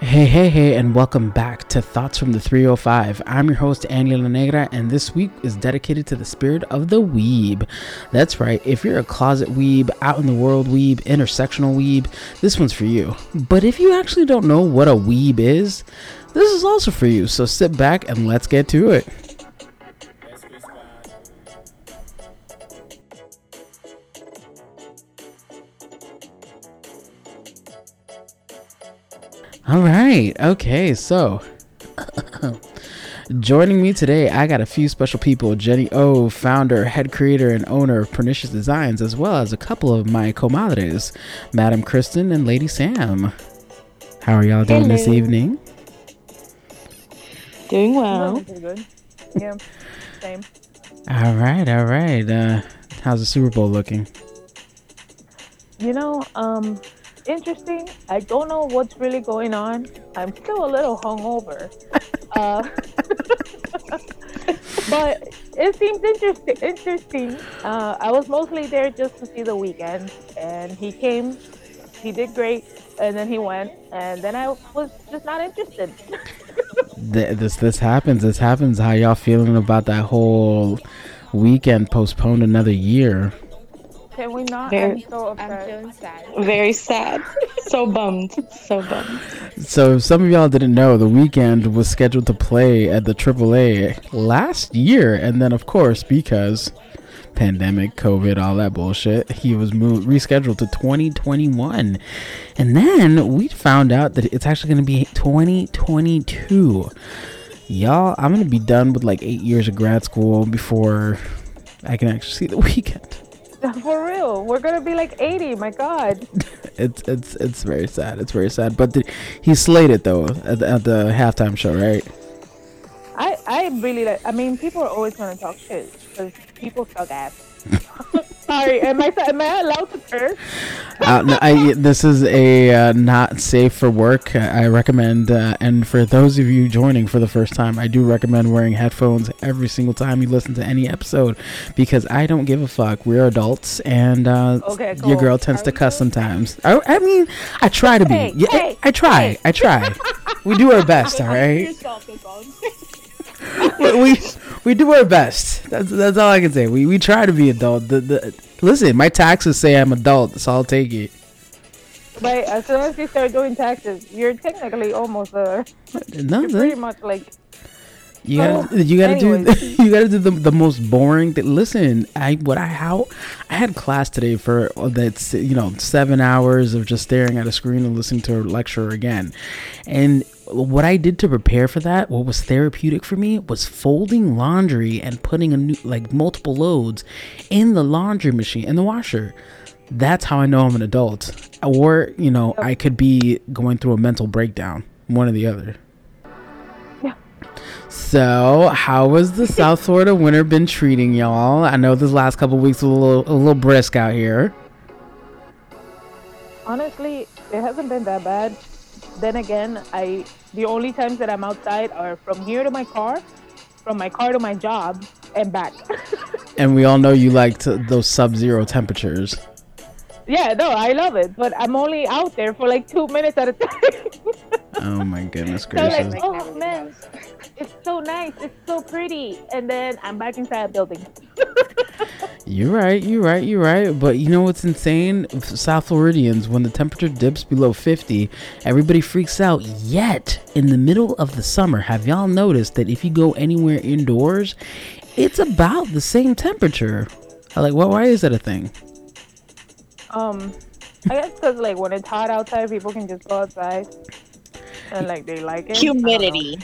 Hey, hey, hey, and welcome back to Thoughts from the 305. I'm your host, Annie La Negra, and this week is dedicated to the spirit of the weeb. That's right, if you're a closet weeb, out in the world weeb, intersectional weeb, this one's for you. But if you actually don't know what a weeb is, this is also for you. So sit back and let's get to it. All right. Okay. So, joining me today, I got a few special people Jenny O, founder, head creator, and owner of Pernicious Designs, as well as a couple of my comadres, Madam Kristen and Lady Sam. How are y'all doing this evening? Doing well. Pretty good. Yeah, same. All right. All right. Uh, how's the Super Bowl looking? You know, um, interesting. I don't know what's really going on. I'm still a little hungover. uh, but it seems interesting. Interesting. Uh, I was mostly there just to see the Weeknd, and he came. He did great, and then he went, and then I was just not interested. This this happens. This happens. How y'all feeling about that whole Weeknd postponed another year? Can we not? Very- I'm so I'm feeling sad. Very sad. so bummed. So bummed. So if some of y'all didn't know, the Weeknd was scheduled to play at the AAA last year, and then of course because pandemic, COVID, all that bullshit, he was moved rescheduled to 2021, and then we found out that it's actually going to be 2022. Y'all, I'm going to be done with like eight years of grad school before I can actually see the Weeknd. For real, we're gonna be like 80. My God. It's it's it's very sad. It's very sad. But the, he slayed it though at the, at the halftime show, right? I, I really like. I mean, people are always gonna talk shit because people suck ass. Sorry, am I am I allowed to curse? uh, no, I, this is a uh, not safe for work. I recommend, uh, and for those of you joining for the first time, I do recommend wearing headphones every single time you listen to any episode because I don't give a fuck. We're adults, and uh, Okay, your girl tends Are to cuss sometimes. I, I mean, I try to be. Hey, yeah, hey, I try. hey. I try. we do our best, all right. Yourself, that's all. we, we do our best. That's that's all I can say. We we try to be adult. The, the listen, my taxes say I'm adult, so I'll take it. But as soon as you start doing taxes, you're technically almost uh, No, pretty much like you gotta Oh, you gotta do you gotta do the, the most boring. Th- listen, I what I how I had class today for uh, that's you know seven hours of just staring at a screen and listening to a lecture again, and what I did to prepare for that, what was therapeutic for me, was folding laundry and putting a new like multiple loads in the laundry machine in the washer. That's how I know I'm an adult. Or you know I could be going through a mental breakdown, one or the other. So, how has the South Florida winter been treating y'all? I know this last couple weeks was a little a little brisk out here. honestly, it hasn't been that bad. Then again, I the only times that I'm outside are from here to my car, from my car to my job, and back. And we all know you like to, those sub-zero temperatures. Yeah, no, I love it, but I'm only out there for like two minutes at a time. Oh my goodness So gracious. like, oh man, it's so nice, it's so pretty, and then I'm back inside a building. You're right, you're right, you're right. But you know what's insane? South Floridians, when the temperature dips below 50, everybody freaks out. Yet, in the middle of the summer, have y'all noticed that if you go anywhere indoors, it's about the same temperature? Like, well, why is that a thing? Um, I guess because like when it's hot outside, people can just go outside, and like they like it. I don't know. Humidity.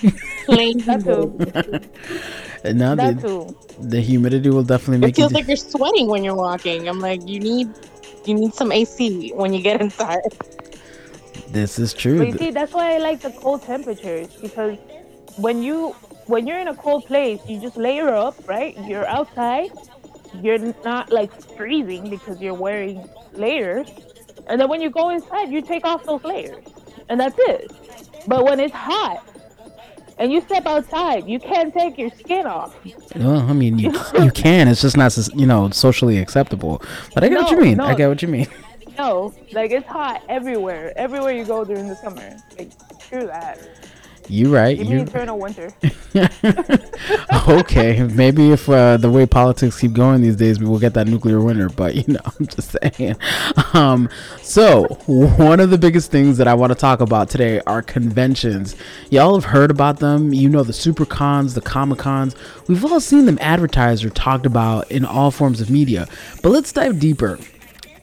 Plain That humidity. too. And now That the, too. the humidity will definitely It make you. feels like you're sweating when you're walking. I'm like, you need you need some AC when you get inside. this is But true. you see, that's why I like the cold temperatures because when you when you're in a cold place, you just layer up, right? You're outside, you're not like freezing because you're wearing layers, and then when you go inside, you take off those layers, and that's it. But when it's hot and you step outside, you can't take your skin off. Well, I mean, you you can. It's just not, you know, socially acceptable. But I get what you No, mean. I get what you mean. No, like it's hot everywhere, everywhere you go during the summer. Like Screw that. You right. Give You eternal winter. okay? Maybe if uh, the way politics keep going these days, we'll get that nuclear winter. But you know, I'm just saying. Um, so one of the biggest things that I want to talk about today are conventions. Y'all have heard about them. You know the super cons, the comic cons. We've all seen them advertised or talked about in all forms of media. But let's dive deeper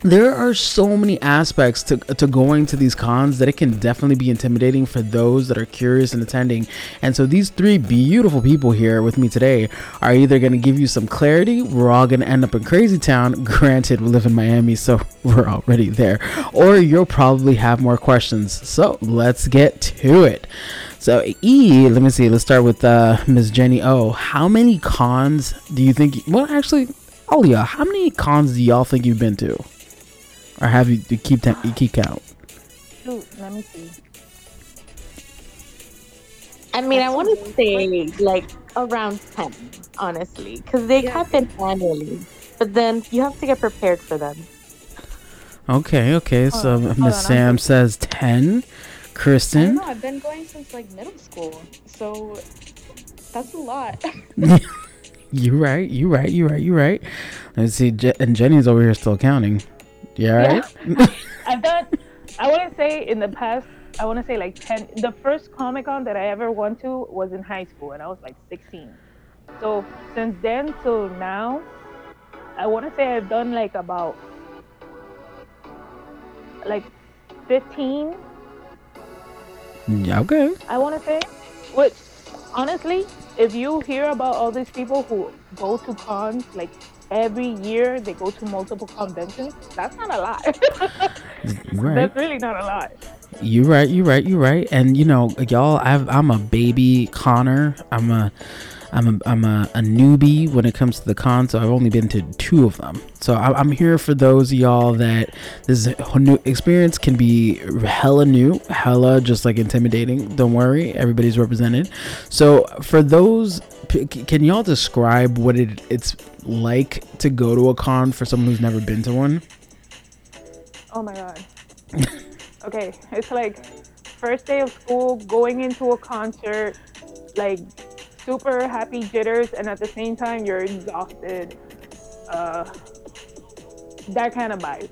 there are so many aspects to, to going to these cons that it can definitely be intimidating for those that are curious and attending. And so these three beautiful people here with me today are either going to give you some clarity, we're all going to end up in crazy town. Granted, we live in Miami, so we're already there. Or you'll probably have more questions. So let's get to it. So E, let me see. Let's start with uh, Miss Jenny O. How many cons do you think? Well, actually, Alia, how many cons do y'all think you've been to? Or have you, to keep you keep count? Shoot, let me see. I mean, I want to say like around 10, honestly, because they Yeah. happen annually. But then you have to get prepared for them. Okay, okay. So Hold on, Miss Sam I'm- says ten. I don't Kristen, know. I've been going since like middle school, so that's a lot. you right, you right, you right, you right. Let's see, Je- and Jenny's over here still counting. Yeah, right. I've done. I want to say in the past. I want to say like ten. The first Comic Con that I ever went to was in high school, and I was like 16. So since then till now, I want to say I've done like about like 15. Yeah, okay. I want to say, which honestly, if you hear about all these people who go to cons like every year, they go to multiple conventions. That's not a lot. Right. That's really not a lot. You're right. You're right. You're right. And you know, y'all, I've, I'm a baby Connor. I'm a. I'm a, I'm a, a newbie when it comes to the con, so I've only been to two of them. So I, I'm here for those of y'all that this new experience can be hella new, hella just like intimidating. Don't worry, everybody's represented. So for those, p- can y'all describe what it, it's like to go to a con for someone who's never been to one? Oh my god. okay, it's like first day of school, going into a concert, like super happy jitters, and at the same time you're exhausted. Uh, that kind of vibe.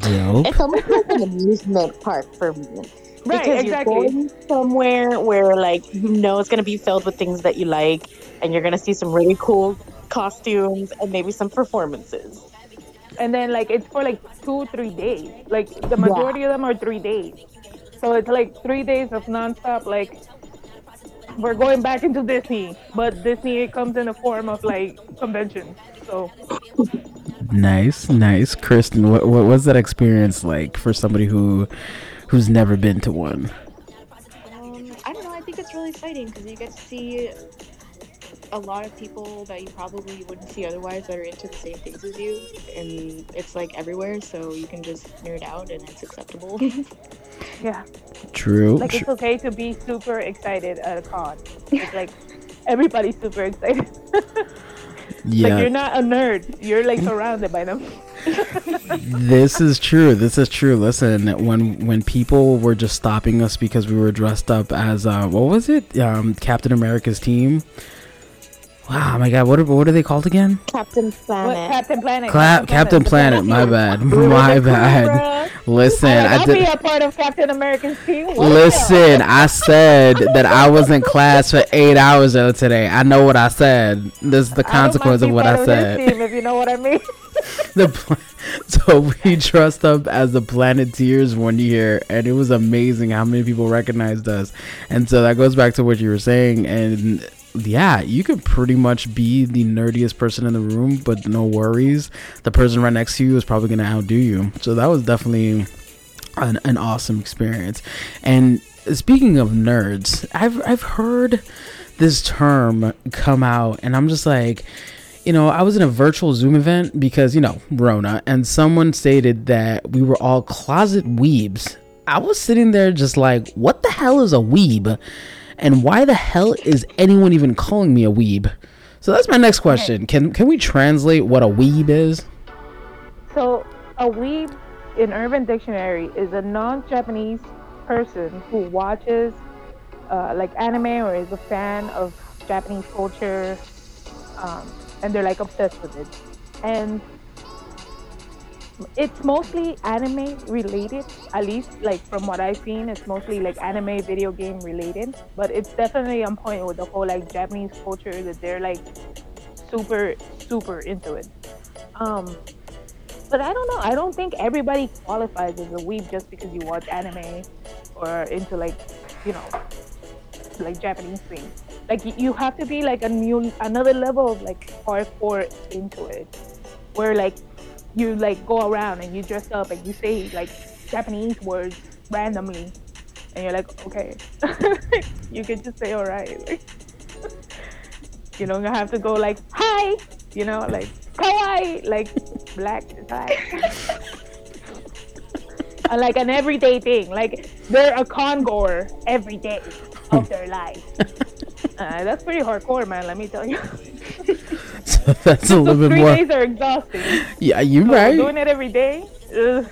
Dope. It's almost like an amusement park for me. Right, because exactly. you're going somewhere where like you know it's gonna be filled with things that you like, and you're gonna see some really cool costumes and maybe some performances. and then like it's for like two three days like the majority of them are three days so it's like three days of nonstop like we're going back into disney but disney it comes in the form of like convention. so Nice, nice, Kristen. What what was that experience like for somebody who who's never been to one? Um, I don't know. I think it's really exciting because you get to see a lot of people that you probably wouldn't see otherwise that are into the same things as you, and it's like everywhere, so you can just nerd out and it's acceptable. yeah True. like it's okay to be super excited at a con it's like everybody's super excited yeah. like you're not a nerd you're like surrounded by them this is true. This is true. Listen, when when people were just stopping us because we were dressed up as uh, what was it? Um, Captain America's team. Wow, my God, what are what are they called again? Captain what, Planet. captain planet Cla- Captain Planet. My bad. My bad. Listen, I I would not be a part of Captain America's team. What? Listen, I said that I was in class for eight hours though today. I know what I said. This is the I consequence of what I said. Team, if you know what I mean. the pla- so we dressed up as the Planeteers one year, and it was amazing how many people recognized us. And so that goes back to what you were saying, and yeah, you could pretty much be the nerdiest person in the room, but no worries, the person right next to you is probably gonna outdo you. So that was definitely an, an awesome experience. And speaking of nerds, I've I've heard this term come out, and I'm just like, you know, I was in a virtual Zoom event because you know Rona, and someone stated that we were all closet weebs. I was sitting there just like, what the hell is a weeb? And why the hell is anyone even calling me a weeb? So that's my next question. Can can we translate what a weeb is? So, a weeb in Urban Dictionary is a non-Japanese person who watches uh, like anime or is a fan of Japanese culture, um, and they're like obsessed with it, and it's mostly anime related at least like from what i've seen it's mostly like anime video game related but it's definitely on point with the whole like japanese culture that they're like super super into it. Um but i don't know i don't think everybody qualifies as a weeb just because you watch anime or into like you know like japanese things like you have to be like a new another level of like hardcore into it. Where like you like go around and you dress up and you say like Japanese words randomly, and you're like, okay, you can just say all right. Like, you don't have to go like hi, you know, like kawaii, like black is like an everyday thing, like they're a congoer every day of their life. Uh, that's pretty hardcore, man. Let me tell you. So that's a little Those bit three more. days are exhausting. Yeah, you So right. Doing it every day. Ugh.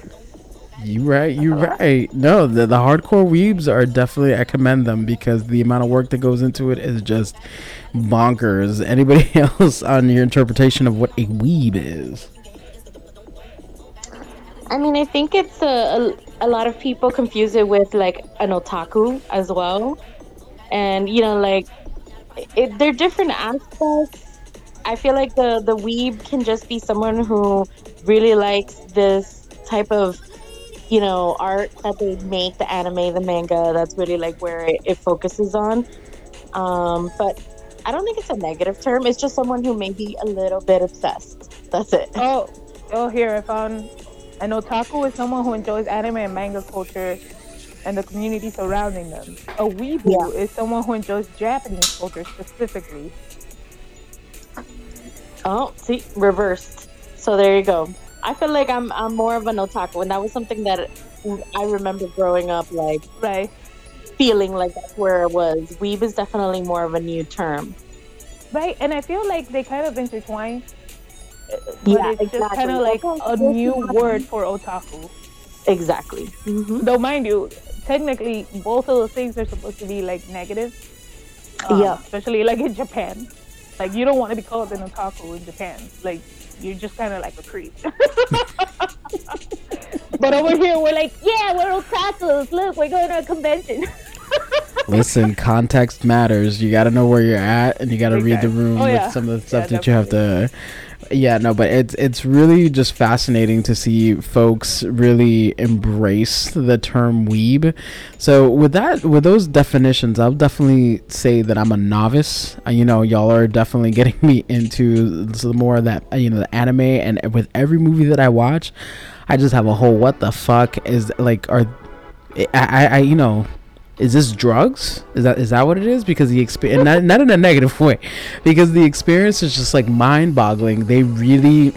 You right. You right. No, the, the hardcore weebs are definitely. I commend them because the amount of work that goes into it is just bonkers. Anybody else on your interpretation of what a weeb is? I mean, I think it's a, a, a lot of people confuse it with like an otaku as well. And, you know, like, it, they're different aspects. I feel like the, the weeb can just be someone who really likes this type of, you know, art that they make, the anime, the manga. That's really like where it, it focuses on. Um, but I don't think it's a negative term. It's just someone who may be a little bit obsessed. That's it. Oh, oh, here I found an otaku is someone who enjoys anime and manga culture and the community surrounding them. A weeaboo Yeah. is someone who enjoys Japanese culture specifically. Oh, see, reversed. So there you go. I feel like I'm I'm more of an otaku, and that was something that I remember growing up, like Right. feeling like that's where it was. Weeb is definitely more of a new term. Right, and I feel like they kind of intertwine. But Yeah, it's just kind of like a new word for otaku. Exactly. hmm Though, mind you, technically, both of those things are supposed to be like negative. um, Yeah. Especially like in Japan. Like, you don't want to be called an otaku in Japan. Like, you're just kind of like a creep. but over here, we're like, yeah, we're otakus. Look, we're going to a convention. Listen, context matters. You got to know where you're at, and you got to read the room Oh, with yeah. some of the stuff Yeah, that you have to. Yeah, no, but it's it's really just fascinating to see folks really embrace the term weeb. So with that, with those definitions, I'll definitely say that I'm a novice. Uh, you know, y'all are definitely getting me into some more of that, uh, you know, the anime, and with every movie that I watch, I just have a whole what the fuck is like are I, I, I you know is this drugs? Is that is that what it is? Because the experience not, not in a negative way. Because the experience is just like mind-boggling. They really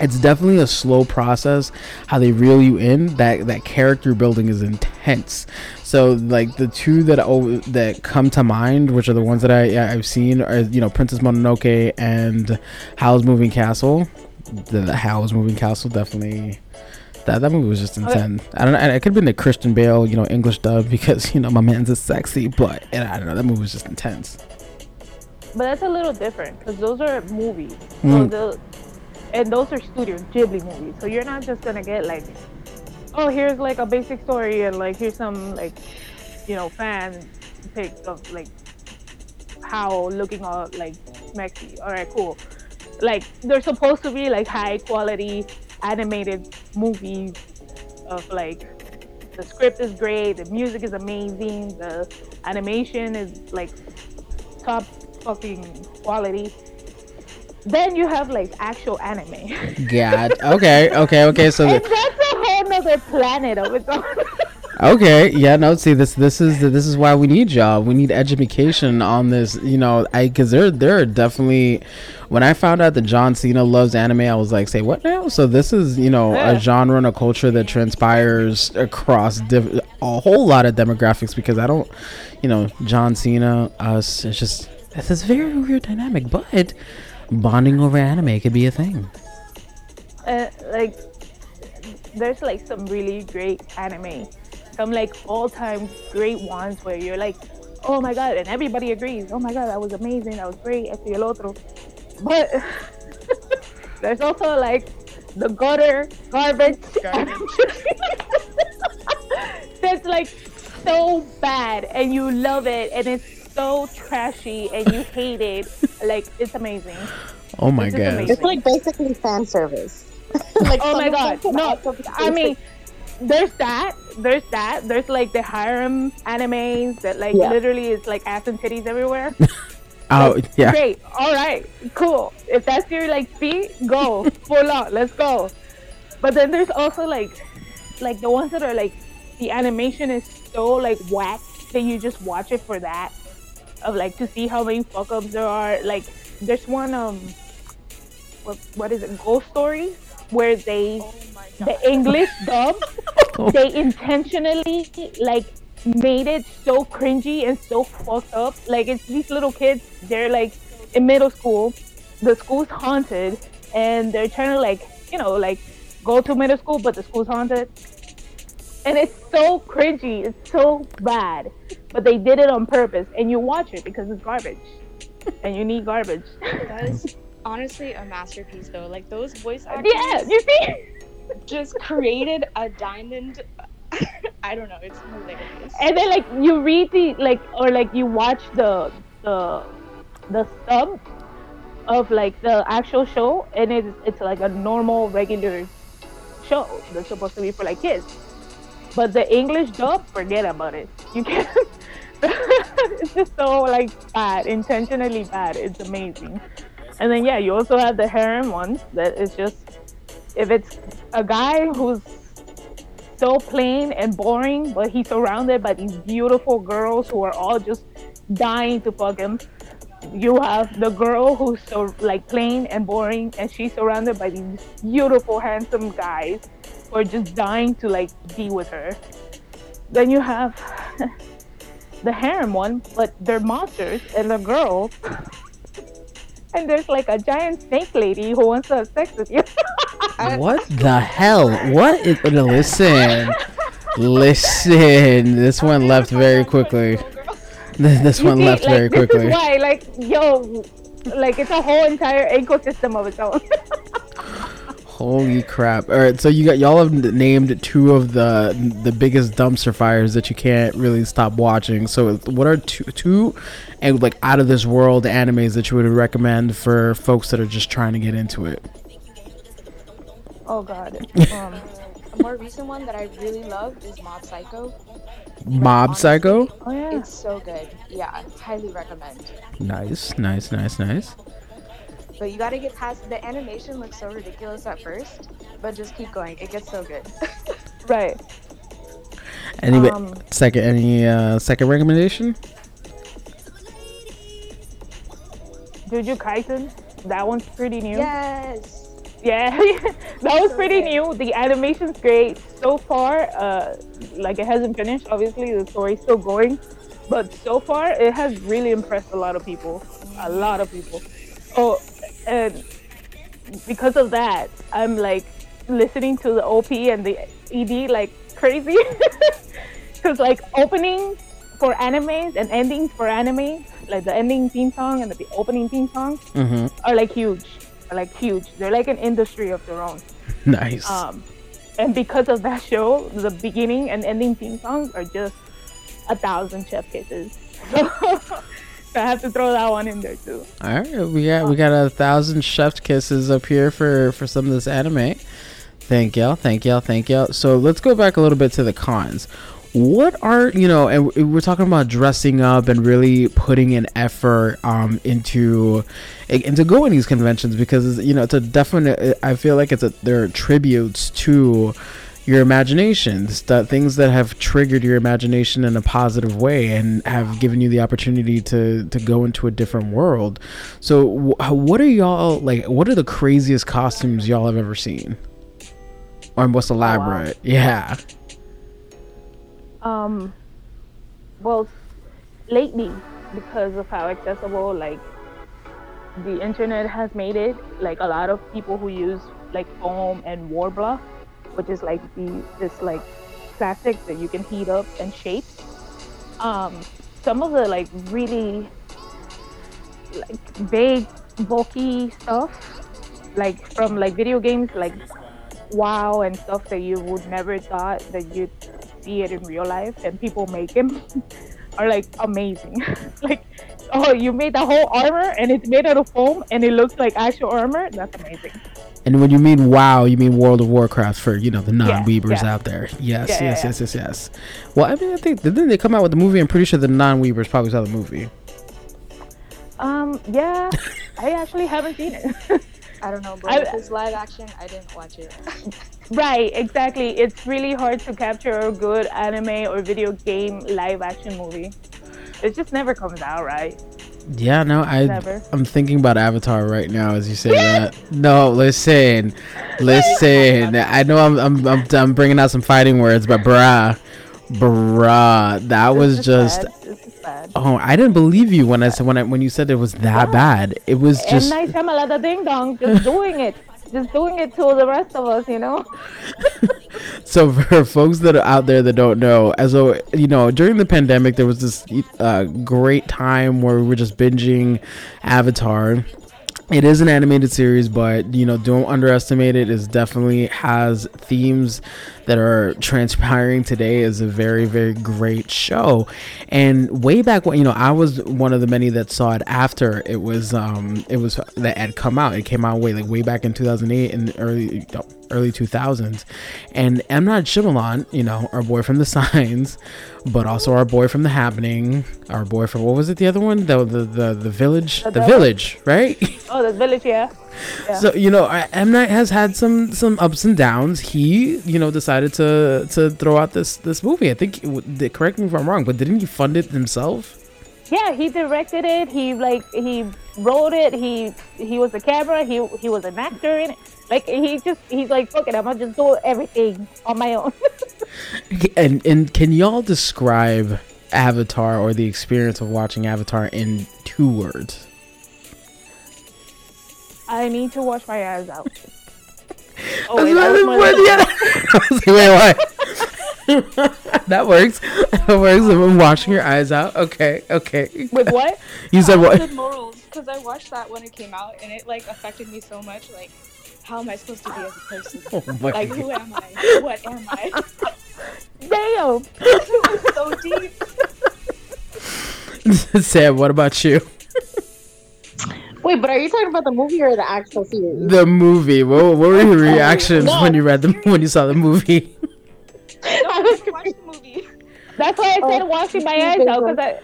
it's definitely a slow process how they reel you in. That that character building is intense. So like the two that oh, that come to mind which are the ones that I I've seen are you know Princess Mononoke and Howl's Moving Castle. The, the Howl's Moving Castle definitely that that movie was just yeah. intense. I don't know. It could have been the Christian Bale, you know, English dub because you know my man's is sexy, but and I don't know. That movie was just intense. But that's a little different because those are movies. Mm. So the, and those are Studio Ghibli movies. So you're not just gonna get like, oh, here's like a basic story and like here's some like, you know, fan pic of like how looking all like mexy. All right, cool. Like they're supposed to be like high quality animated movies of like the script is great, the music is amazing, the animation is like top fucking quality. Then you have like actual anime. God. Okay. Okay. Okay. So and that's a whole nother planet of its own. okay. Yeah. No. See this. This is this is why we need y'all. We need education on this. You know, I because there there are definitely. When I found out that John Cena loves anime, I was like, "Say what now?" So this is, you know, Yeah. a genre and a culture that transpires across diff- a whole lot of demographics. Because I don't, you know, John Cena, us, it's just it's this very weird dynamic. But bonding over anime could be a thing. uh, like there's like some really great anime some like all-time great ones where you're like, oh my god, and everybody agrees. Oh my god, that was amazing. That was great. Esto y el otro. But there's also like the gutter garbage. That's like so bad, and you love it, and it's so trashy, and you hate it. Like it's amazing. Oh my This is god. amazing. It's like basically fan service. like Oh my god, no! I mean, there's that. There's that. There's like the harem animes that like Yeah. literally is like ass and titties everywhere. Oh yeah. Great. All right. Cool. If that's your like speed, go full out. Let's go. But then there's also like, like the ones that are like, the animation is so like whack that you just watch it for that, of like to see how many fuck ups there are. Like there's one um, what what is it? Ghost Story, where they the English dub, they intentionally like made it so cringy and so fucked up. Like it's these little kids, they're like in middle school, the school's haunted, and they're trying to like, you know, like go to middle school, but the school's haunted. And it's so cringy, it's so bad. But they did it on purpose, and you watch it because it's garbage. and you need garbage. That is honestly a masterpiece, though. Like those voice actors yeah, you see? Just created a diamond. I don't know. It's hilarious. and then like you read the like or like you watch the the the sub of like the actual show and it's it's like a normal regular show that's supposed to be for like kids but the english dub forget about it you can't it's just so like bad intentionally bad it's amazing and then yeah you also have the harem ones that is just if it's a guy who's so plain and boring, but he's surrounded by these beautiful girls who are all just dying to fuck him. You have the girl who's so like plain and boring, and she's surrounded by these beautiful, handsome guys who are just dying to like be with her. Then you have the harem one, but they're monsters, and the girl. And there's like a giant snake lady who wants to have sex with you. What the hell? What is listen? Listen. This one left very quickly. This this one see, left like, very This quickly. is why, like, yo, like it's a whole entire ecosystem of its own. Holy crap! All right, so you got y'all have named two of the the biggest dumpster fires that you can't really stop watching. So, what are two two and like out of this world animes that you would recommend for folks that are just trying to get into it? oh god. Um, A more recent one that I really love is Mob Psycho. Mob Psycho. oh yeah. It's so good. Yeah, highly recommend. Nice, nice, nice, nice. But you gotta get past the animation looks so ridiculous at first, but just keep going. It gets so good. Right. Any Um, second any uh, second recommendation? Jujutsu Kaisen. That one's pretty new. yes. Yeah, that was So pretty good. new. The animation's great so far. Uh, like it hasn't finished. Obviously, the story's still going, but so far it has really impressed a lot of people. A lot of people. And because of that, I'm like listening to the OP and the ED like crazy. Because like opening for animes and endings for anime, like the ending theme song and the opening theme song, Mm-hmm. are like huge, are like huge. They're like an industry of their own. Nice. Um, and because of that show, the beginning and ending theme songs are just a thousand chef kisses. So, I have to throw that one in there too. All right, we got we got a thousand chef kisses up here for for some of this anime. Thank y'all, thank y'all, thank y'all. So let's go back a little bit to the cons. What are you know, and we're talking about dressing up and really putting an effort um into into going these conventions because you know it's a definite. I feel like it's a there are tributes to your imaginations, the things that have triggered your imagination in a positive way and have given you the opportunity to to go into a different world. So, wh- what are y'all like? What are the craziest costumes y'all have ever seen? Or most elaborate? Yeah. Um, well, lately, because of how accessible like the internet has made it, like a lot of people who use like foam and Worbla, which is like the this like plastics that you can heat up and shape. Um, some of the like really like big bulky stuff, like from like video games, like WoW and stuff that you would never thought that you'd see it in real life, and people make them are like amazing. like, oh, you made the whole armor and it's made out of foam and it looks like actual armor. That's amazing. And when you mean WoW, you mean World of Warcraft for you know the non-weebers yeah. out there. Yes, Yeah, yeah, yes, yeah. yes, yes, yes. Well, I mean, I think didn't they come out with the movie? I'm pretty sure the non-weebers probably saw the movie. Um, yeah, I actually haven't seen it. I don't know, but I- if it's live action, I didn't watch it. right, exactly. It's really hard to capture a good anime or video game live action movie. It just never comes out right. Yeah, no, I Never. I'm thinking about Avatar right now as you say that. No, listen, listen. I know I'm I'm I'm, I'm bringing out some fighting words, but bruh, bruh, that was just. bad. This is bad. Oh, I didn't believe you when I said when I when you said it was that bad. It was And just Night Shyamalan, Ding Dong, just doing it. Just doing it to the rest of us, you know? so for folks that are out there that don't know, as though you know, during the pandemic, there was this uh, great time where we were just binging Avatar. It is an animated series, but you know, don't underestimate it. It definitely has themes that are transpiring today. is a very, very great show. And way back when, you know, I was one of the many that saw it after it was, um, it was that had come out. It came out way like way back in 2008 and early, early 2000s. And M Night Shyamalan, you know, our boy from The Signs, but also our boy from The Happening, our boy from what was it? The other one, the the the, the Village, the, The Village, right? Oh, the village, yeah. Yeah. So you know, M Night has had some some ups and downs. He, you know, decided to to throw out this this movie. I think, it- correct me if I'm wrong, but didn't he fund it himself? Yeah, he directed it. He like he wrote it. He he was the camera. He he was an actor in it. Like he just he's like fuck it. I'm gonna just do everything on my own. And and can y'all describe Avatar or the experience of watching Avatar in two words? I need to wash my eyes out. Oh, That's wait, that not was the more word than- yet. I was like, wait, what? that works. That works. I'm washing your eyes out. Okay, okay. With what? You said what? Good morals, because I watched that when it came out, and it like affected me so much. Like, how am I supposed to be as a person? Oh Like, God. who am I? What am I? Damn. it was so deep. Sam, what about you? Wait, but are you talking about the movie or the actual series? The movie. What, what were your reactions No. when you read the when you saw the movie? No, I didn't watch the movie. That's why I said Oh, washing my you eyes out because I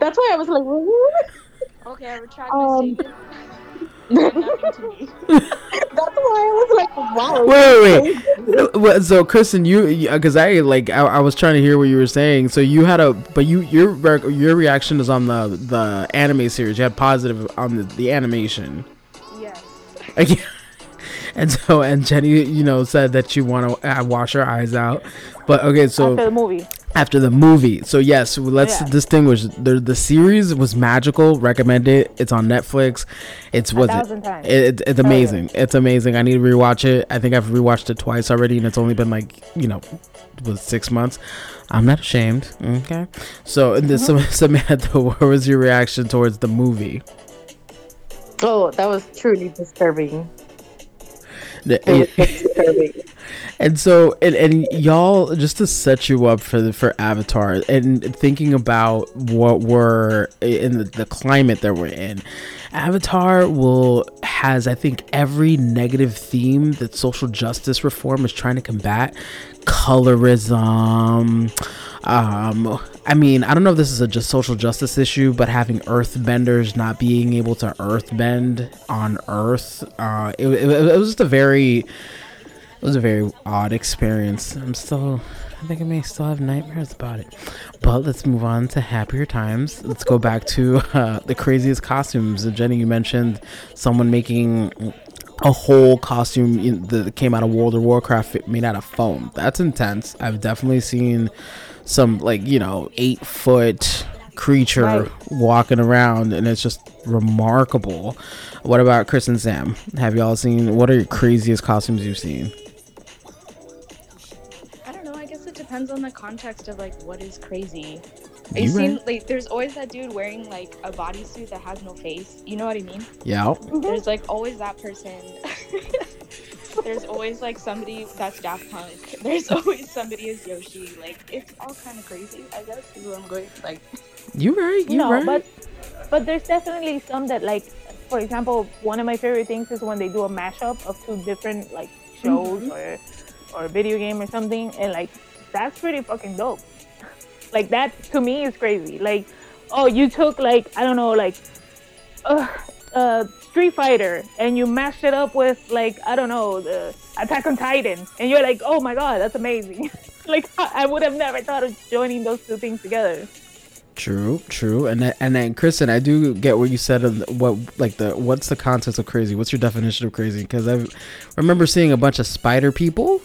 That's why I was like, what? Okay, I retract Um, my statement. Nothing to me. That's why I was like, wow. Wait, wait, wait. So, Kristen, you because I like I, I was trying to hear what you were saying. So you had a, but you your your reaction is on the the anime series. You had positive on the, the animation. Yes. Like, and so and Jenny, you know, said that you want to uh, wash her eyes out. But okay, so after the movie. After the movie. So yes, let's Yeah. distinguish. The the series was magical. Recommend it. It's on Netflix. It's was it, it, it's amazing. It's amazing. I need to rewatch it. I think I've rewatched it twice already, and it's only been like you know, was six months. I'm not ashamed. Okay. So and this Samantha, what was your reaction towards the movie? Oh, that was truly disturbing. And so, and, and y'all, just to set you up for the for Avatar, and thinking about what we're in the, the climate that we're in, Avatar will has I think every negative theme that social justice reform is trying to combat, colorism. Um, I mean, I don't know if this is a just social justice issue, but having earthbenders not being able to earthbend on Earth, uh, it, it, it was just a very it was a very odd experience. I'm still, I think I may still have nightmares about it. But let's move on to happier times. Let's go back to uh, the craziest costumes. Jenny, you mentioned someone making a whole costume that came out of World of Warcraft made out of foam. That's intense. I've definitely seen some, like, you know, eight foot creature Right. walking around, and it's just remarkable. What about Chris and Sam? Have y'all seen what are your craziest costumes you've seen? I don't know. I guess it depends on the context of like what is crazy. You You seen right. like there's always that dude wearing like a bodysuit that has no face. You know what I mean? Yeah. There's like always that person. there's always like somebody that's Daft Punk. There's always somebody as Yoshi. Like it's all kind of crazy. I guess is what I'm going like. You right. You no, right. but but there's definitely some that like, for example, one of my favorite things is when they do a mashup of two different like shows Mm-hmm. or or a video game or something, and like that's pretty fucking dope. Like that to me is crazy. Like, oh, you took like I don't know like, uh, uh, Street Fighter and you mashed it up with like I don't know the Attack on Titan, and you're like, oh my god, that's amazing. like I would have never thought of joining those two things together. True, true, and then, and then Kristen, I do get what you said. Of what like the what's the context of crazy? What's your definition of crazy? Because I remember seeing a bunch of spider people.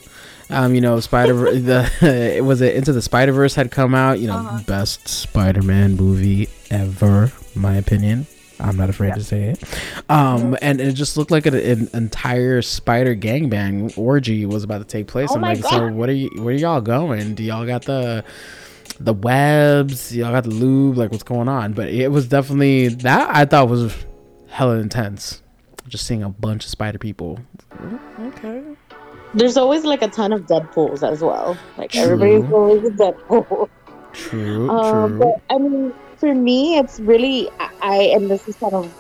Um, you know, Spider the it was it Into the Spider Verse had come out. You know, Uh-huh. best Spider Man movie ever, my opinion. I'm not afraid to say it. Um, and it just looked like an, an entire spider gangbang orgy was about to take place. Oh I'm my like, so what are you? Where are y'all going? Do y'all got the the webs? Y'all got the lube? Like, what's going on? But it was definitely that I thought was hella intense. Just seeing a bunch of spider people. Okay. There's always like a ton of Deadpools as well. Like True. everybody's always a Deadpool. True. Um, true. but I mean, for me, it's really I, and this is kind of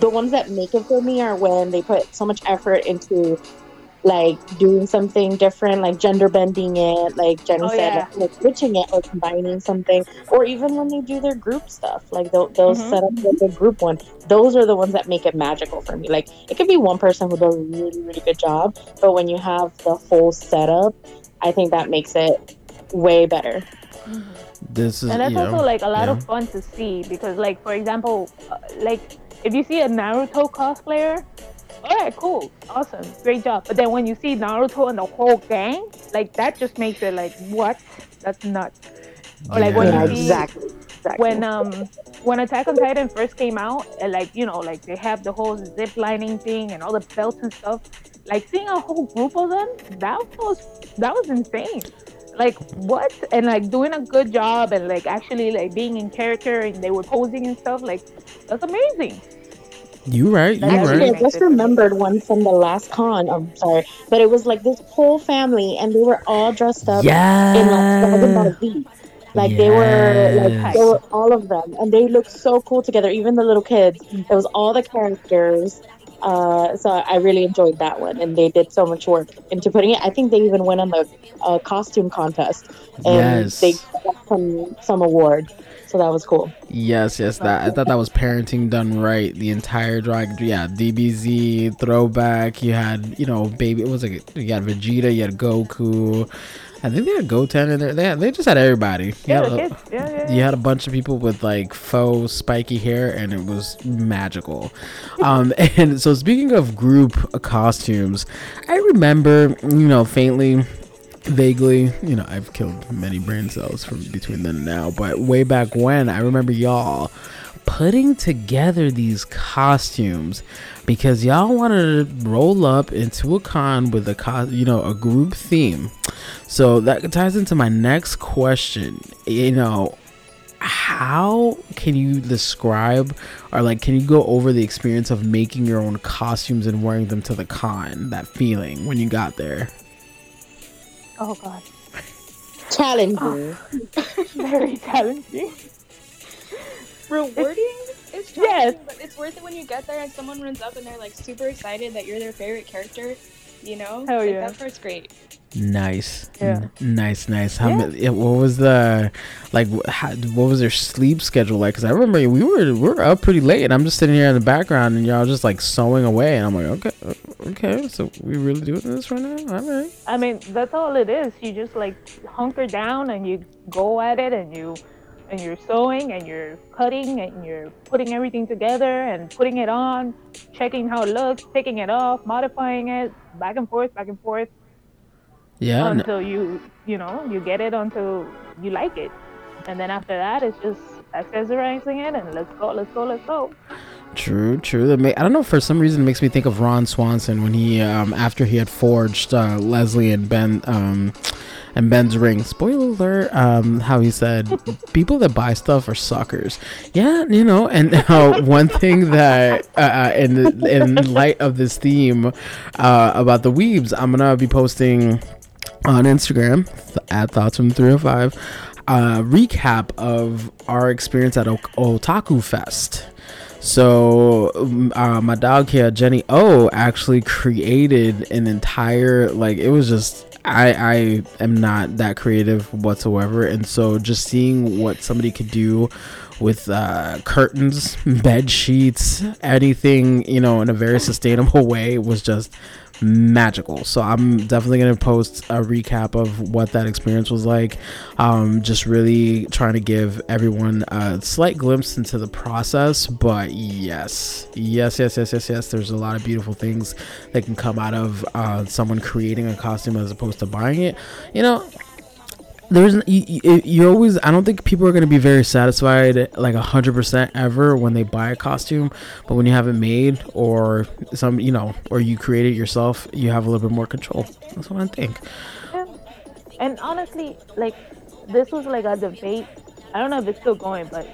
the ones that make it for me are when they put so much effort into like doing something different, like gender bending it, like Jenny Oh, said, yeah. like, like switching it or combining something, or even when they do their group stuff, like they'll, they'll Mhm. set up like a group one. Those are the ones that make it magical for me. Like it could be one person who does a really, really good job, but when you have the whole setup, I think that makes it way better. This is and that's you know, also like a lot yeah. of fun to see because like for example uh, like if you see a naruto cosplayer all right cool awesome great job but then when you see naruto and the whole gang like that just makes it like what that's nuts or like when you see exactly. exactly. when um when Attack on Titan first came out, and like you know, like they have the whole zip lining thing and all the belts and stuff. Like seeing a whole group of them, that was that was insane. Like what? And like doing a good job and like actually like being in character and they were posing and stuff. Like that's amazing. You right. You That Actually, right. I just remembered one from the last con. I'm sorry, but it was like this whole family, and they were all dressed up Yeah. in like Dragon Ball Z. Like they were, like they were all of them, and they looked so cool together. Even the little kids. It was all the characters. Uh, so I really enjoyed that one, and they did so much work into putting it. I think they even went on the uh, costume contest, and Yes. they got some some award. So that was cool. Yes, yes, that I thought that was parenting done right. The entire drag, yeah, DBZ throwback. You had, you know, baby. It was like you had Vegeta, you had Goku. I think they had Goten in there. They had, they just had everybody. You Yeah, had a- Yeah, yeah. you had a bunch of people with like faux spiky hair and it was magical um and so speaking of group costumes i remember you know faintly vaguely you know i've killed many brain cells from between then and now but way back when i remember y'all putting together these costumes because y'all wanted to roll up into a con with a co- you know a group theme so that ties into my next question you know how can you describe or like can you go over the experience of making your own costumes and wearing them to the con that feeling when you got there Oh god, Challenging. Ah. very challenging. Rewarding? It's Yes. challenging, but it's worth it when you get there and someone runs up and they're like super excited that you're their favorite character. You know? Hell Like, yeah. That part's great. nice Yeah. N- nice nice how Yeah. many what was the like how, what was their sleep schedule like because i remember we were we were up pretty late and i'm just sitting here in the background and y'all just like sewing away and i'm like okay okay so we really doing this right now all right I mean, that's all it is. You just like hunker down and you go at it and you and you're sewing and you're cutting and you're putting everything together and putting it on, checking how it looks, taking it off, modifying it, back and forth, back and forth yeah until you you know, you get it until you like it. And then after that it's just accessorizing it and let's go, let's go, let's go. True, true. That may, I don't know. For some reason, it makes me think of Ron Swanson when he, um, after he had forged uh, Leslie and Ben, um, and Ben's ring. Spoiler alert! Um, how he said people that buy stuff are suckers. Yeah, you know. And uh, one thing that uh, uh in in light of this theme uh, about the weebs, I'm gonna be posting on Instagram at thoughts from 305 a recap of our experience at o- Otaku Fest. So um, uh, my dog here, Jenny O, actually created an entire like it was just I I am not that creative whatsoever, and so just seeing what somebody could do with uh, curtains, bed sheets, anything you know in a very sustainable way was just magical. So I'm definitely gonna post a recap of what that experience was like. Um, just really trying to give everyone a slight glimpse into the process. But yes, yes, yes, yes, yes, yes. There's a lot of beautiful things that can come out of uh, someone creating a costume as opposed to buying it. You know, there's you, you always i don't think people are going to be very satisfied like 100% ever when they buy a costume but when you have it made or some you know or you create it yourself you have a little bit more control. That's what i think. Yeah. and honestly like this was like a debate. I don't know if it's still going but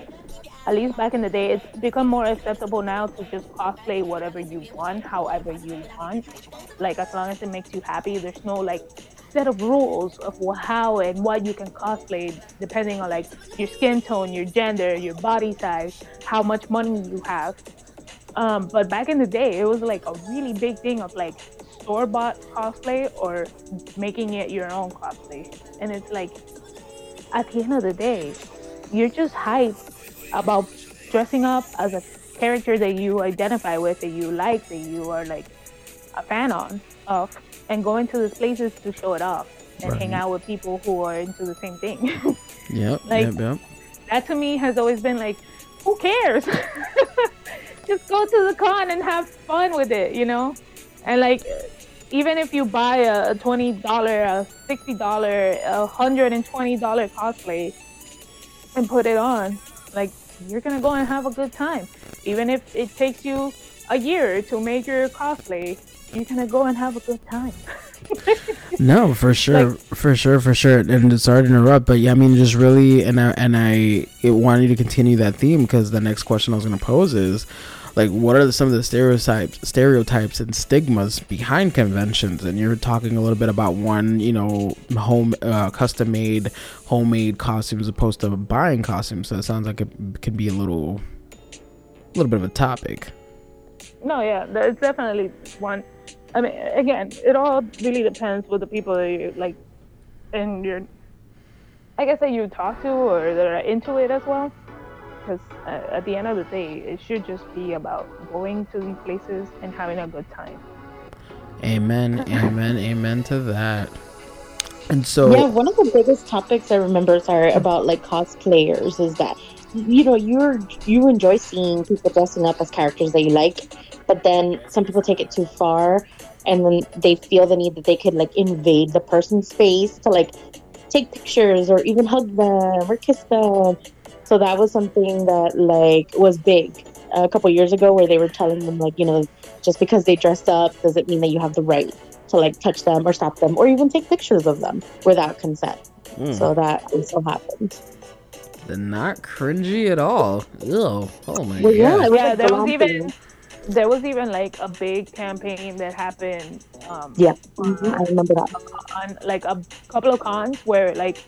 at least back in the day it's become more acceptable now to just cosplay whatever you want however you want. Like as long as it makes you happy there's no like set of rules of how and what you can cosplay depending on like your skin tone, your gender, your body size, how much money you have. Um, but back in the day, it was like a really big thing of like store bought cosplay or making it your own cosplay. And it's like, at the end of the day, you're just hyped about dressing up as a character that you identify with, that you like, that you are like a fan on of and going to these places to show it off and right. hang out with people who are into the same thing. yep. like yep, yep. that to me has always been like, who cares? Just go to the con and have fun with it, you know? And like even if you buy a twenty dollar, a sixty dollar, a hundred and twenty dollar cosplay and put it on, like you're gonna go and have a good time. Even if it takes you a year to make your cosplay, you're gonna go and have a good time. no, for sure, like, for sure, for sure. And it's sorry to interrupt, but yeah, I mean, just really, and I and I wanted to continue that theme because the next question I was gonna pose is, like, what are some of the stereotypes, stereotypes and stigmas behind conventions? And you're talking a little bit about one, you know, home, uh, custom made, homemade costumes opposed to buying costumes. So it sounds like it could be a little, a little bit of a topic. No, yeah, it's definitely one I mean, again, it all really depends with the people that you like, and you're, I guess that you talk to or that are into it as well. Because uh, at the end of the day, it should just be about going to these places and having a good time. Amen, amen, amen to that. And so, yeah, one of the biggest topics I remember, sorry, about like cosplayers is that you know you're you enjoy seeing people dressing up as characters that you like, but then some people take it too far and then they feel the need that they could like invade the person's space to like take pictures or even hug them or kiss them. So that was something that like was big a couple years ago where they were telling them like, you know, just because they dressed up doesn't mean that you have the right to like touch them or stop them or even take pictures of them without consent. Mm. So that also happened. They're not cringy at all. Ew. Oh my well, god. Yeah, yeah like there was even there was even like a big campaign that happened. Um, yeah, mm-hmm. I remember that. On like a couple of cons where like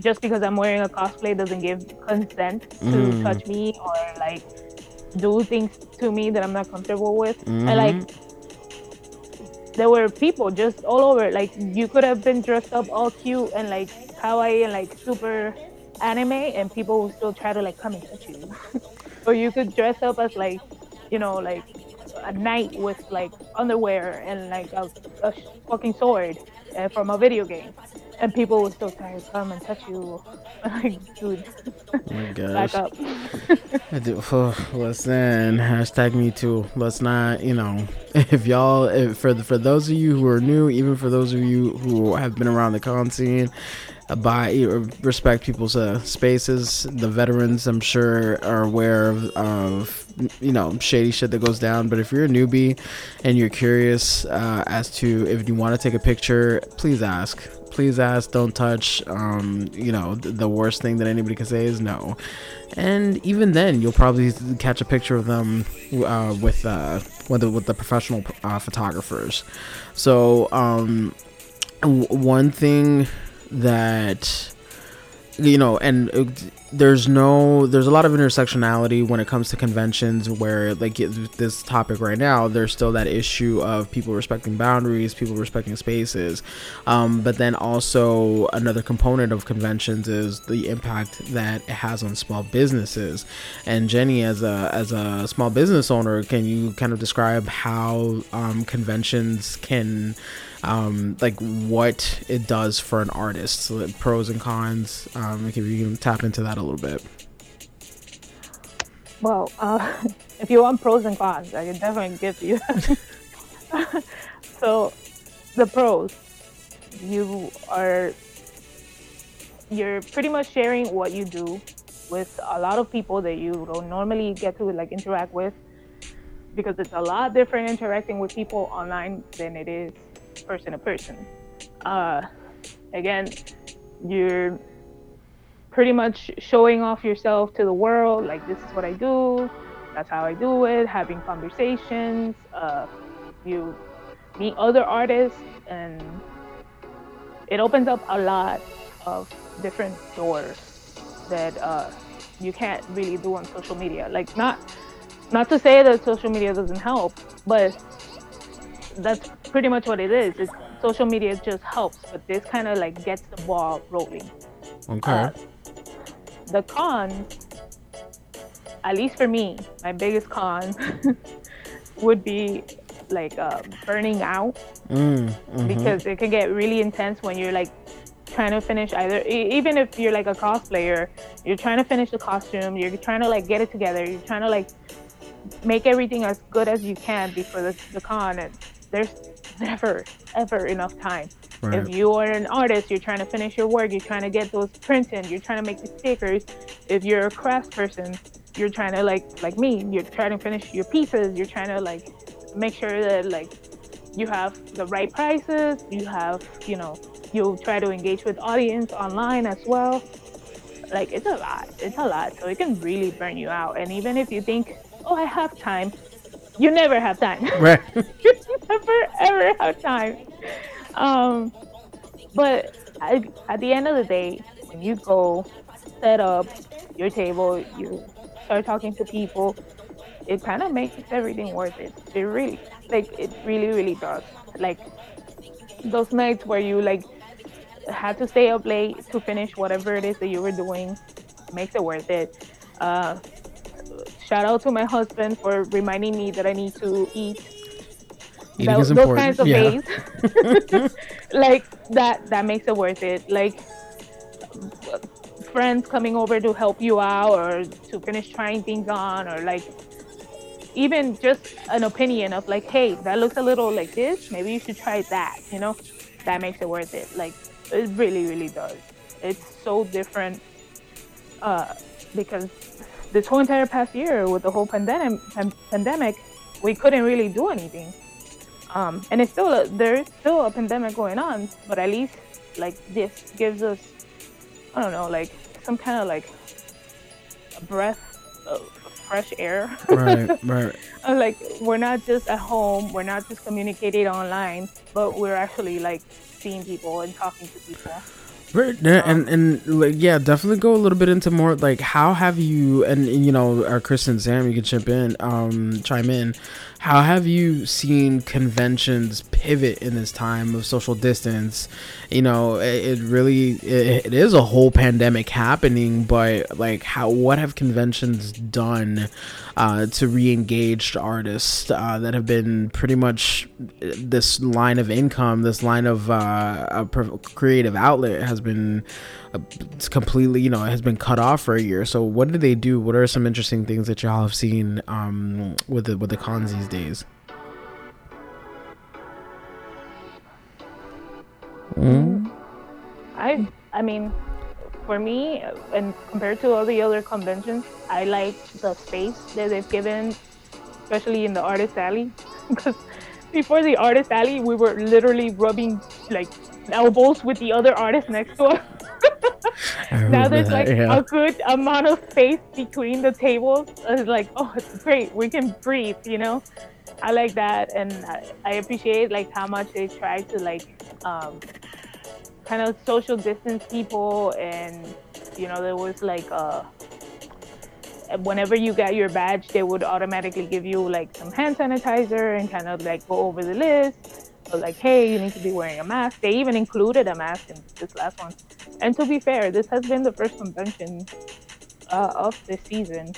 just because I'm wearing a cosplay doesn't give consent to mm. touch me or like do things to me that I'm not comfortable with. Mm-hmm. And like there were people just all over. Like you could have been dressed up all cute and like kawaii and like super anime, and people would still try to like come and touch you. or you could dress up as like you know, like a knight with like underwear and like a, a fucking sword uh, from a video game. And people will still try to come and touch you. like, dude. Oh my gosh. Back up. oh, listen, hashtag me too. Let's not, you know, if y'all, if for the, for those of you who are new, even for those of you who have been around the con scene, by respect people's uh, spaces. The veterans, I'm sure, are aware of, of, you know shady shit that goes down. But if you're a newbie and you're curious uh, as to if you want to take a picture, please ask please ask, don't touch. Um, you know, th- the worst thing that anybody can say is no. And even then, you'll probably catch a picture of them uh, with uh, with the, with the professional uh, photographers. So um, w- one thing that you know, and uh, there's no, there's a lot of intersectionality when it comes to conventions where, like this topic right now, there's still that issue of people respecting boundaries, people respecting spaces. Um, but then also another component of conventions is the impact that it has on small businesses. And Jenny, as a as a small business owner, can you kind of describe how um, conventions can um, like what it does for an artist, so pros and cons. Um, if you can tap into that a little bit. Well, uh, if you want pros and cons, I can definitely give you. so, the pros, you are you're pretty much sharing what you do with a lot of people that you don't normally get to like interact with because it's a lot different interacting with people online than it is person to person. Uh, again, you're pretty much showing off yourself to the world, like this is what I do, that's how I do it, having conversations. Uh, you meet other artists, and it opens up a lot of different doors that uh, you can't really do on social media. Like not not to say that social media doesn't help, but that's pretty much what it is. It's, social media just helps, but this kind of like gets the ball rolling. Okay. Uh, the con, at least for me, my biggest con would be like uh, burning out mm, mm-hmm. because it can get really intense when you're like trying to finish either even if you're like a cosplayer you're trying to finish the costume you're trying to like get it together you're trying to like make everything as good as you can before the, the con and there's never ever enough time. Right. If you are an artist, you're trying to finish your work, you're trying to get those printed, you're trying to make the stickers. If you're a craft person, you're trying to like like me, you're trying to finish your pieces, you're trying to like make sure that like you have the right prices, you have, you know, you try to engage with audience online as well. Like it's a lot. It's a lot. So it can really burn you out. And even if you think, oh, I have time, you never have time. Right. you never ever have time. Um, but I, at the end of the day, when you go set up your table, you start talking to people, it kind of makes everything worth it. It really, like, it really, really does. Like those nights where you like had to stay up late to finish whatever it is that you were doing, makes it worth it. Uh, shout out to my husband for reminding me that I need to eat. Eating that, is those kinds of yeah. days, like that, that makes it worth it. Like friends coming over to help you out or to finish trying things on, or like even just an opinion of like, hey, that looks a little like this. Maybe you should try that. You know, that makes it worth it. Like it really, really does. It's so different uh, because this whole entire past year with the whole pandemic, pandemic, we couldn't really do anything. Um, and it's still a, there's still a pandemic going on, but at least like this gives us, I don't know, like some kind of like a breath of fresh air. right, right. like we're not just at home, we're not just communicating online, but we're actually like seeing people and talking to people. Right, and and like, yeah, definitely go a little bit into more like how have you and, and you know, our Chris and Sam, you can chip in, um, chime in. How have you seen conventions pivot in this time of social distance? You know, it, it really it, it is a whole pandemic happening, but like, how what have conventions done uh, to re-engage artists uh, that have been pretty much this line of income, this line of uh, creative outlet has been uh, completely, you know, has been cut off for a year. So, what did they do? What are some interesting things that y'all have seen um, with the with the cons these days? Mm. I I mean, for me, and compared to all the other conventions, I like the space that they've given, especially in the artist alley, because before the artist alley, we were literally rubbing like elbows with the other artists next to us. Now there's that, like yeah. a good amount of space between the tables. It's like, oh, it's great. We can breathe, you know. I like that, and I, appreciate like how much they try to like um, kind of social distance people, and you know there was like uh whenever you got your badge, they would automatically give you like some hand sanitizer and kind of like go over the list. So like, hey, you need to be wearing a mask. They even included a mask in this last one. And to be fair, this has been the first convention uh, of this season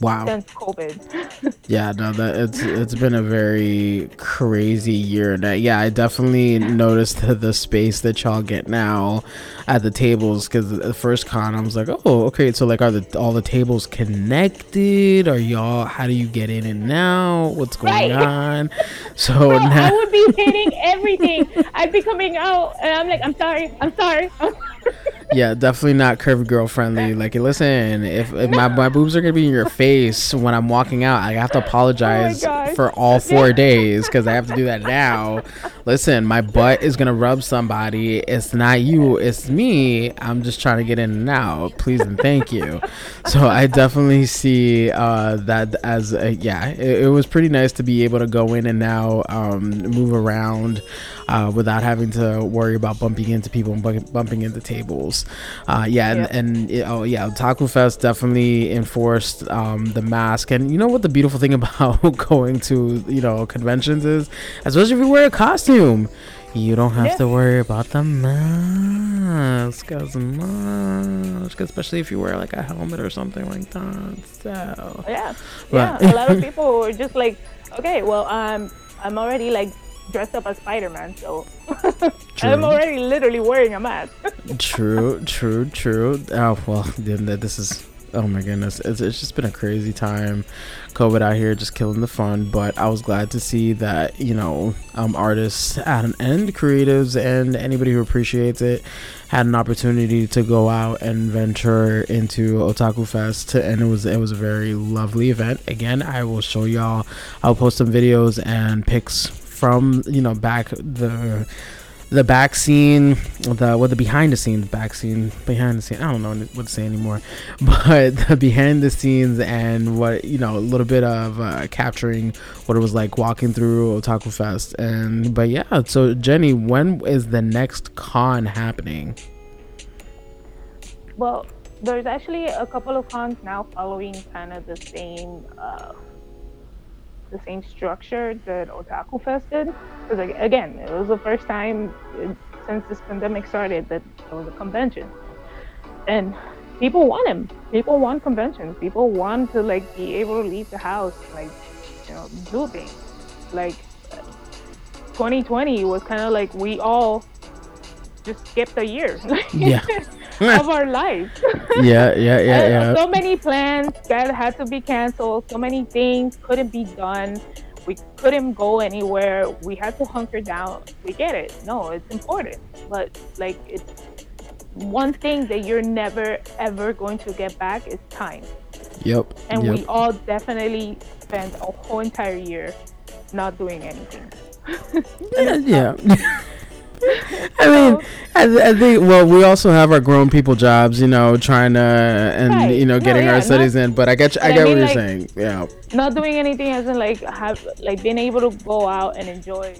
Wow. since COVID. Yeah, no, that it's it's been a very crazy year. And I- yeah, I definitely noticed the, the space that y'all get now at the tables. Because the first con, I was like, oh, okay. So like, are the all the tables connected? Are y'all? How do you get in and out? What's going Right. on? So Bro, I would be hitting everything. I'd be coming out and I'm like, I'm sorry, I'm sorry. Yeah, definitely not curvy girl friendly. Like, listen, if, if my my boobs are gonna be in your face when I'm walking out, I have to apologize gosh. for all four days because I have to do that now. Listen, my butt is gonna rub somebody. It's not you, it's me. I'm just trying to get in and out. Please and thank you. So I definitely see uh, that as a, yeah, it, it was pretty nice to be able to go in and now um, move around uh, without having to worry about bumping into people and bu- bumping into tables. Uh, yeah, and, Yep. and it- oh yeah, Otaku Fest definitely enforced um, the mask. And you know what the beautiful thing about going to you know conventions is, especially if you wear a costume. You don't have Yeah. to worry about the mask as much, especially if you wear like a helmet or something like that. So, yeah, Right. yeah. A lot of people were just like, okay, well, um, I'm already like dressed up as Spider-Man, so I'm already literally wearing a mask. true, true, true. Oh well, then that this is. Oh my goodness, it's, it's just been a crazy time. COVID out here just killing the fun, but I was glad to see that you know um, artists and, and creatives and anybody who appreciates it had an opportunity to go out and venture into Otaku Fest, and it was it was a very lovely event. Again, I will show y'all. I'll post some videos and pics from you know back the the back scene, the well, the behind the scenes back scene, behind the scene. I don't know what to say anymore, but the behind the scenes and what you know, a little bit of uh, capturing what it was like walking through Otaku Fest. And but yeah, so Jenny, when is the next con happening? Well, there's actually a couple of cons now following kind of the same uh, the same structure that Otaku Fest did. Because like, again, it was the first time uh, since this pandemic started that there was a convention, and people want them. People want conventions. People want to like be able to leave the house, like you know, do things. Like 2020 was kind of like we all just skipped a year. Yeah. of our lives. Yeah, yeah, yeah, Uh, yeah. So many plans that had to be canceled. So many things couldn't be done. We couldn't go anywhere. We had to hunker down. We get it. No, it's important. But like it's one thing that you're never ever going to get back is time. Yep. And yep. we all definitely spent a whole entire year not doing anything. yeah. yeah. I mean, I, I think. Well, we also have our grown people jobs, you know, trying to and Right. you know No, getting yeah, our not- studies in. But I get, you, I but I get mean, what you're like- saying. Yeah. not doing anything as in like have like being able to go out and enjoy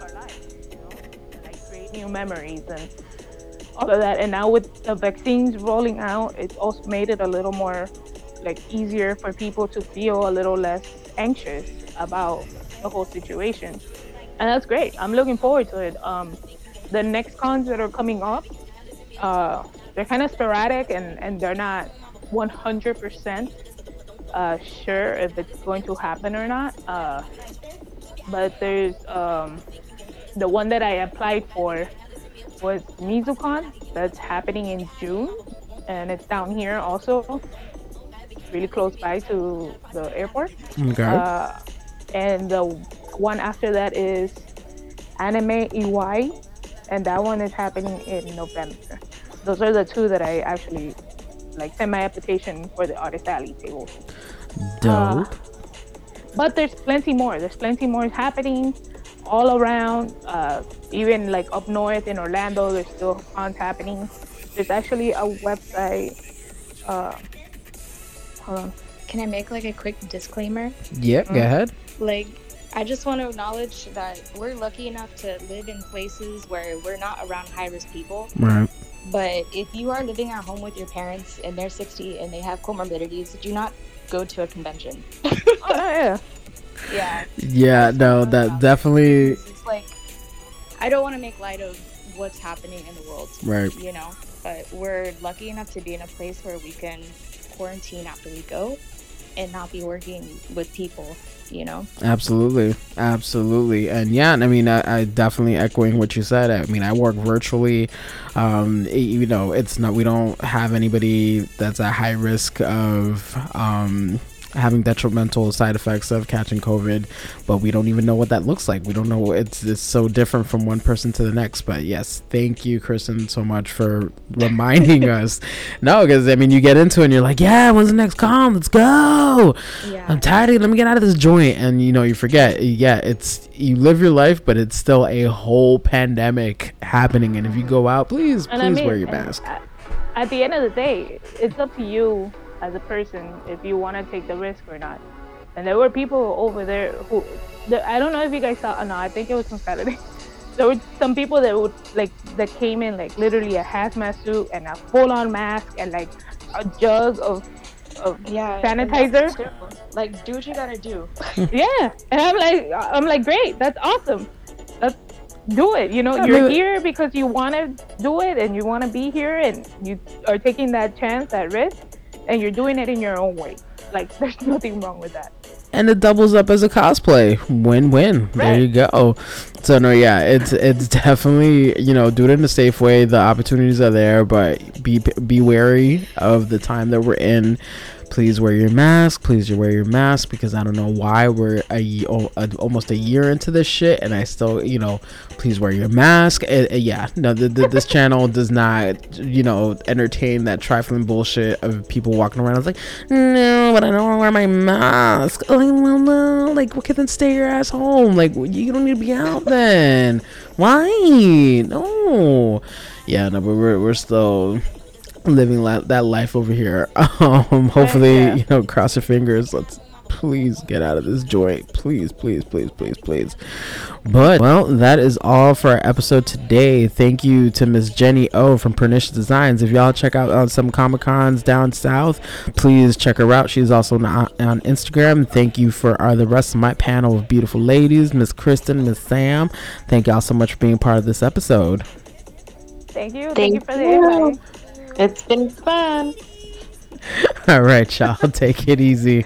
our life, you know, and, like create new memories and all of that. And now with the vaccines rolling out, it's also made it a little more like easier for people to feel a little less anxious about the whole situation. And that's great. I'm looking forward to it. Um, the next cons that are coming up, uh, they're kind of sporadic and, and they're not 100% uh, sure if it's going to happen or not. Uh, but there's um, the one that I applied for was MizuCon. That's happening in June, and it's down here also, really close by to the airport. Okay. Uh, and the one after that is Anime Iwai, and that one is happening in November. Those are the two that I actually like sent my application for the Artist Alley table. Dope. But there's plenty more. There's plenty more happening. all around. Uh, even like up north in Orlando, there's still cons happening. There's actually a website. Uh, hold on. Can I make like a quick disclaimer? Yeah, go ahead. Like, I just want to acknowledge that we're lucky enough to live in places where we're not around high risk people. Right. But if you are living at home with your parents and they're 60 and they have comorbidities, do not go to a convention. Oh yeah. yeah. Yeah, no, that definitely It's like, I don't want to make light of what's happening in the world, right. you know, but we're lucky enough to be in a place where we can quarantine after we go and not be working with people, you know? Absolutely, absolutely, and yeah, I mean, I, I definitely echoing what you said. I mean, I work virtually. Um, y- you know, it's not we don't have anybody that's at high risk of um, having detrimental side effects of catching COVID, but we don't even know what that looks like. We don't know. It's it's so different from one person to the next. But yes, thank you, Kristen, so much for reminding us. No, because I mean, you get into it and you're like, yeah, when's the next con? Let's go. Yeah. I'm tired. Of, let me get out of this joint, and you know, you forget. Yeah, it's you live your life, but it's still a whole pandemic happening. And if you go out, please, please I mean, wear your mask. At, at the end of the day, it's up to you as a person if you want to take the risk or not. And there were people over there who, the, I don't know if you guys saw. No, I think it was on Saturday. There were some people that would like that came in like literally a hazmat suit and a full-on mask and like a jug of of Yeah. sanitizer. Like, do what you gotta do. yeah, and I'm like, I'm like, great, that's awesome. Let's do it. You know, Yeah, you're here because you want to do it, and you want to be here, and you are taking that chance, that risk, and you're doing it in your own way. Like, there's nothing wrong with that. and it doubles up as a cosplay. Win-win. There you go. So no yeah it's it's definitely you know do it in a safe way. The opportunities are there but be be wary of the time that we're in please wear your mask. Please wear your mask because i don't know why we're a, a almost a year into this shit and i still you know please wear your mask. Uh, uh, yeah no th- th- this channel does not you know entertain that trifling bullshit of people walking around. I was like no but i don't want to wear my mask. Oh well no like then stay your ass home. Like you don't need to be out then. Why? No. Yeah no but we're, we're still living li- that life over here. Um hopefully Yeah. you know cross your fingers. Let's please get out of this joint. Please please please please please. But well that is all for our episode today. Thank you to miss jenny o from pernicious designs. If y'all check out uh, some comic cons down south please check her out. She's also on, on instagram. Thank you for uh, the rest of my panel of beautiful ladies miss kristen miss sam. Thank y'all so much for being part of this episode. Thank you. Thank, Thank you for the invite. It's been fun. all right y'all take it easy